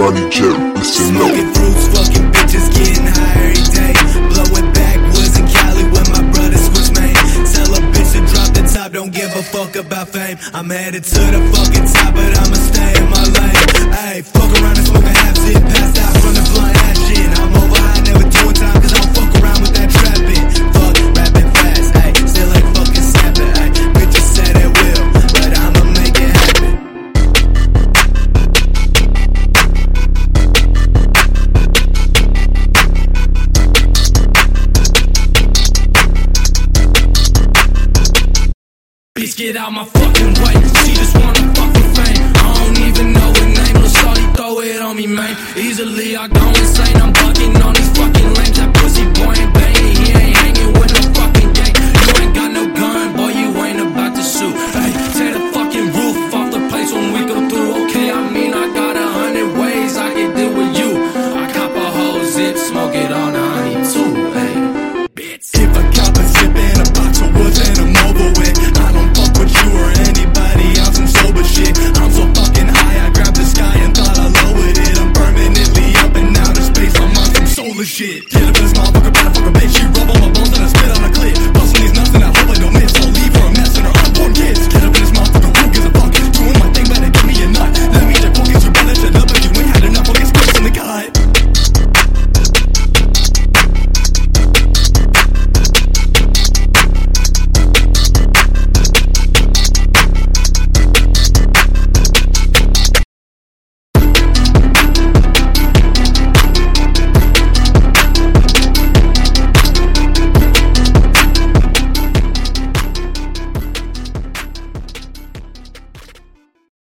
honey chip, listen up. Smoking fruits, fucking bitches, getting high every day. Blowing backwoods in Cali with my brother switch man. Tell a bitch to drop the top, don't give a fuck about fame. I'm headed to the fucking top, but I'ma stay in my lane. Ayy, fuck around and smoke a half zip, Bitch, get out my fucking way. She just wanna fucking fame. I don't even know her name. Lil' shawty throw it on me, man. Easily I go insane. I'm bucking on these fucking shit. Kill a bitch, motherfucker, better fuck a bitch. She rub on my bones and I